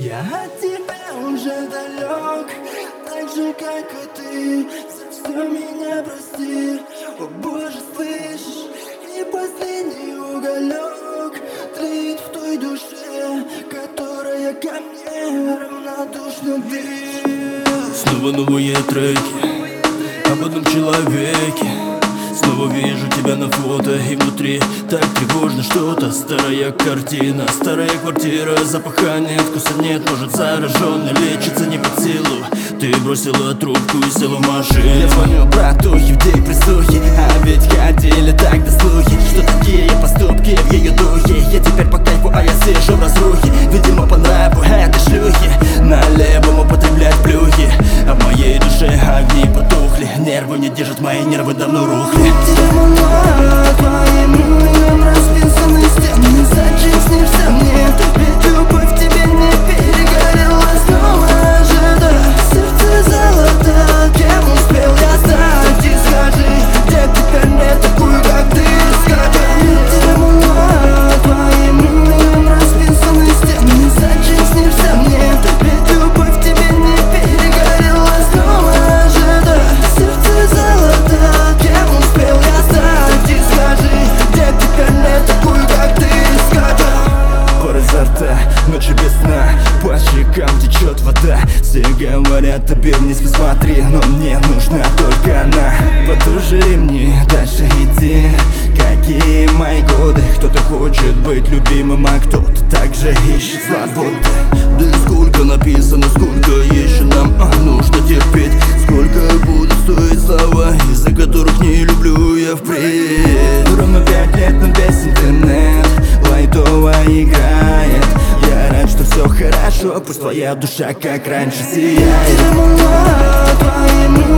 Я от тебя уже далек, так же, как и ты. За все меня прости, о боже, слышишь И последний уголек. Тлеет в той душе Которая ко мне равнодушна ты Снова новые треки об одном человеке Вижу тебя на фото и внутри Так тревожно что-то Старая картина, старая квартира Запахания, вкуса нет Может зараженный лечится не под силу. Ты бросила трубку и села в машину. Я звоню брату, евдей прислухи А ведь ходили тогда слухи Что не держат, мои нервы давно рухли Терминал твоим именем расписаны стены говорят, тебе вниз посмотри Но мне нужна только она. Потуже ремни, дальше иди Какие мои годы? Кто-то хочет быть любимым, а кто-то также ищет свободы. Да сколько написано, сколько еще нам а, нужно терпеть. Сколько будут стоить слова, из-за которых не люблю я впредь. Ровно пять лет, но без интернет Лайтово играет Пусть твоя душа как раньше сияет. Твоим